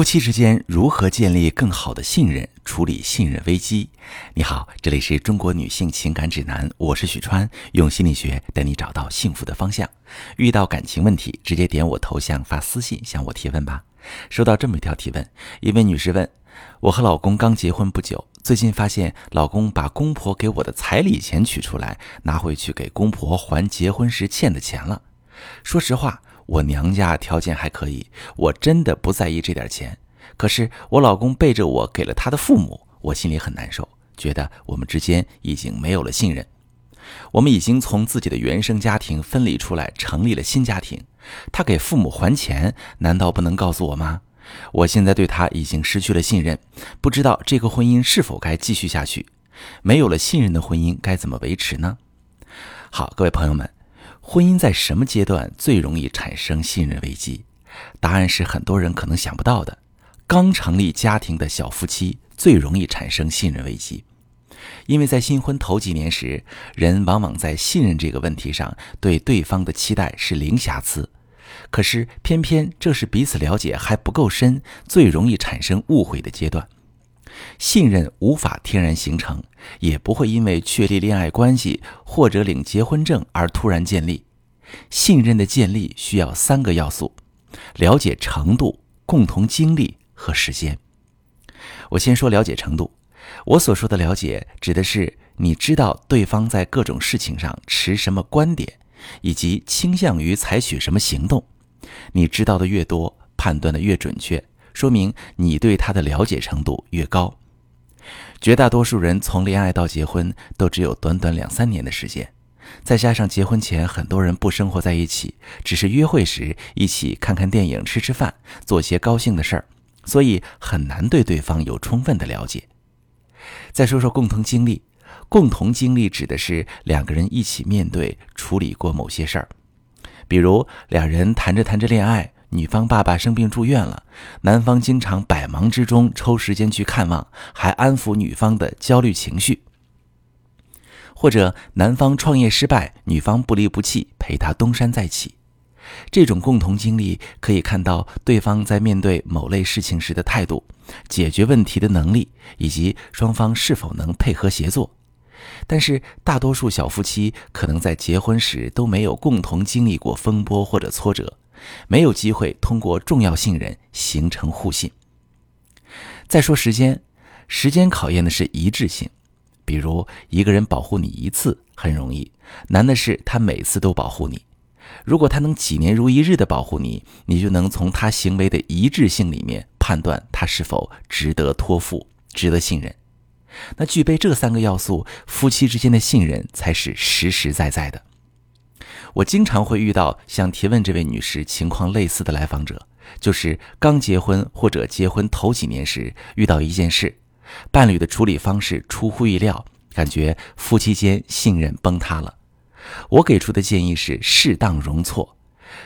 夫妻之间如何建立更好的信任，处理信任危机？你好，这里是中国女性情感指南，我是许川，用心理学带你找到幸福的方向。遇到感情问题，直接点我头像发私信向我提问吧。收到这么一条提问，一位女士问：我和老公刚结婚不久，最近发现老公把公婆给我的彩礼钱取出来，拿回去给公婆还结婚时欠的钱了。说实话。我娘家条件还可以，我真的不在意这点钱。可是我老公背着我给了他的父母，我心里很难受，觉得我们之间已经没有了信任。我们已经从自己的原生家庭分离出来，成立了新家庭。他给父母还钱，难道不能告诉我吗？我现在对他已经失去了信任，不知道这个婚姻是否该继续下去。没有了信任的婚姻该怎么维持呢？好，各位朋友们。婚姻在什么阶段最容易产生信任危机？答案是很多人可能想不到的。刚成立家庭的小夫妻最容易产生信任危机，因为在新婚头几年时，人往往在信任这个问题上对对方的期待是零瑕疵。可是偏偏这是彼此了解还不够深，最容易产生误会的阶段。信任无法天然形成，也不会因为确立恋爱关系或者领结婚证而突然建立。信任的建立需要三个要素：了解程度、共同经历和时间。我先说了解程度。我所说的了解，指的是你知道对方在各种事情上持什么观点，以及倾向于采取什么行动。你知道的越多，判断的越准确。说明你对他的了解程度越高。绝大多数人从恋爱到结婚都只有短短两三年的时间，再加上结婚前很多人不生活在一起，只是约会时一起看看电影、吃吃饭、做些高兴的事儿，所以很难对对方有充分的了解。再说说共同经历，共同经历指的是两个人一起面对、处理过某些事儿，比如两人谈着谈着恋爱。女方爸爸生病住院了，男方经常百忙之中抽时间去看望，还安抚女方的焦虑情绪。或者男方创业失败，女方不离不弃陪他东山再起。这种共同经历可以看到对方在面对某类事情时的态度、解决问题的能力，以及双方是否能配合协作。但是大多数小夫妻可能在结婚时都没有共同经历过风波或者挫折。没有机会通过重要信任形成互信。再说时间，时间考验的是一致性。比如一个人保护你一次很容易，难的是他每次都保护你。如果他能几年如一日的保护你，你就能从他行为的一致性里面判断他是否值得托付、值得信任。那具备这三个要素，夫妻之间的信任才是实实在在的。我经常会遇到像提问这位女士情况类似的来访者，就是刚结婚或者结婚头几年时遇到一件事，伴侣的处理方式出乎意料，感觉夫妻间信任崩塌了。我给出的建议是适当容错，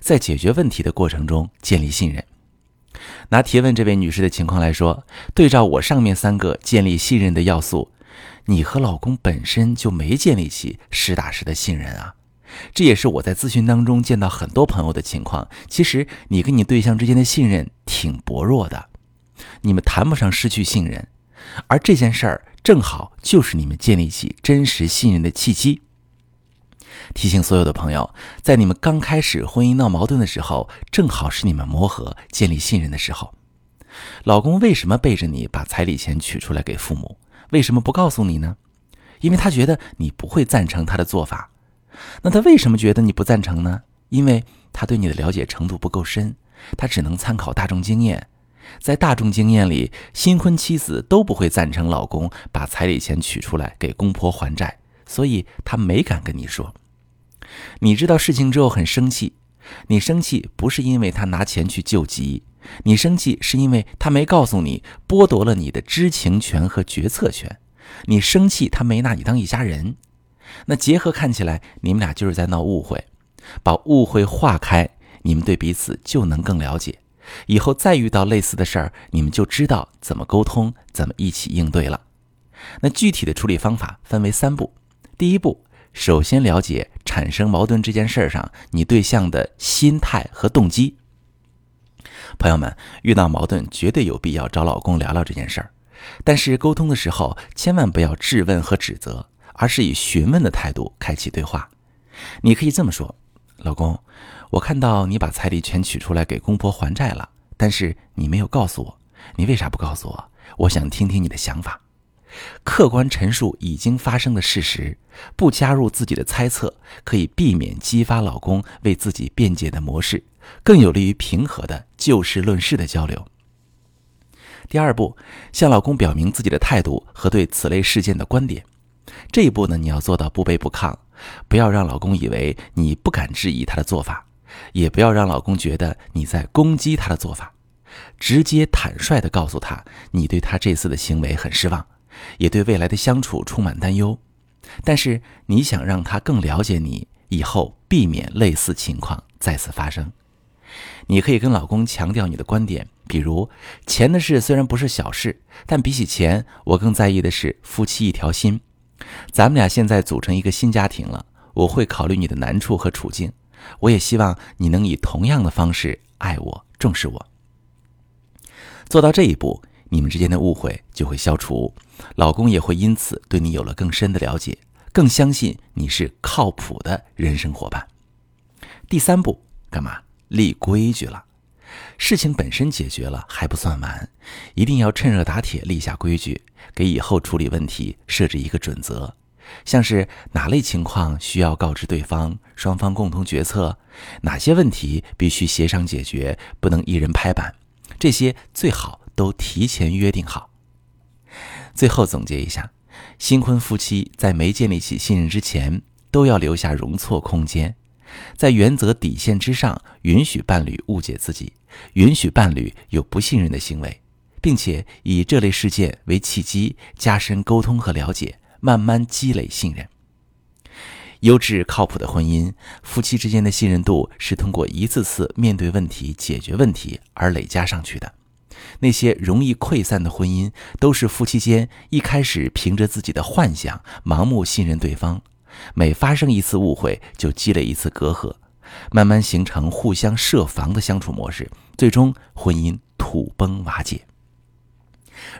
在解决问题的过程中建立信任。拿提问这位女士的情况来说，对照我上面三个建立信任的要素，你和老公本身就没建立起实打实的信任啊。这也是我在咨询当中见到很多朋友的情况。其实你跟你对象之间的信任挺薄弱的，你们谈不上失去信任，而这件事儿正好就是你们建立起真实信任的契机。提醒所有的朋友，在你们刚开始婚姻闹矛盾的时候，正好是你们磨合、建立信任的时候。老公为什么背着你把彩礼钱取出来给父母？为什么不告诉你呢？因为他觉得你不会赞成他的做法。那他为什么觉得你不赞成呢？因为他对你的了解程度不够深，他只能参考大众经验。在大众经验里，新婚妻子都不会赞成老公把彩礼钱取出来给公婆还债，所以他没敢跟你说。你知道事情之后很生气，你生气不是因为他拿钱去救急，你生气是因为他没告诉你，剥夺了你的知情权和决策权。你生气，他没拿你当一家人。那结合看起来，你们俩就是在闹误会，把误会化开，你们对彼此就能更了解。以后再遇到类似的事儿，你们就知道怎么沟通，怎么一起应对了。那具体的处理方法分为三步：第一步，首先了解产生矛盾这件事儿上你对象的心态和动机。朋友们，遇到矛盾绝对有必要找老公聊聊这件事儿，但是沟通的时候千万不要质问和指责，而是以询问的态度开启对话。你可以这么说：“老公，我看到你把彩礼全取出来给公婆还债了，但是你没有告诉我，你为啥不告诉我？我想听听你的想法。”客观陈述已经发生的事实，不加入自己的猜测，可以避免激发老公为自己辩解的模式，更有利于平和的就事论事的交流。第二步，向老公表明自己的态度和对此类事件的观点。这一步呢，你要做到不卑不亢。不要让老公以为你不敢质疑他的做法，也不要让老公觉得你在攻击他的做法，直接坦率地告诉他，你对他这次的行为很失望，也对未来的相处充满担忧，但是你想让他更了解你，以后避免类似情况再次发生。你可以跟老公强调你的观点，比如钱的事虽然不是小事，但比起钱，我更在意的是夫妻一条心。咱们俩现在组成一个新家庭了，我会考虑你的难处和处境，我也希望你能以同样的方式爱我、重视我。做到这一步，你们之间的误会就会消除，老公也会因此对你有了更深的了解，更相信你是靠谱的人生伙伴。第三步，干嘛？立规矩了。事情本身解决了还不算完，一定要趁热打铁立下规矩，给以后处理问题设置一个准则，像是哪类情况需要告知对方，双方共同决策，哪些问题必须协商解决，不能一人拍板，这些最好都提前约定好。最后总结一下，新婚夫妻在没建立起信任之前，都要留下容错空间。在原则底线之上，允许伴侣误解自己，允许伴侣有不信任的行为，并且以这类事件为契机，加深沟通和了解，慢慢积累信任。优质靠谱的婚姻，夫妻之间的信任度是通过一次次面对问题、解决问题而累加上去的。那些容易溃散的婚姻，都是夫妻间一开始凭着自己的幻想，盲目信任对方。每发生一次误会，就积累一次隔阂，慢慢形成互相设防的相处模式，最终婚姻土崩瓦解。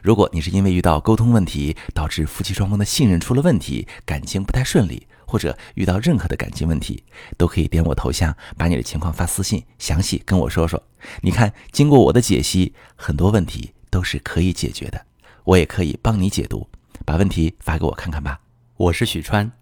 如果你是因为遇到沟通问题，导致夫妻双方的信任出了问题，感情不太顺利，或者遇到任何的感情问题，都可以点我头像，把你的情况发私信，详细跟我说说。你看，经过我的解析，很多问题都是可以解决的，我也可以帮你解读。把问题发给我看看吧。我是许川。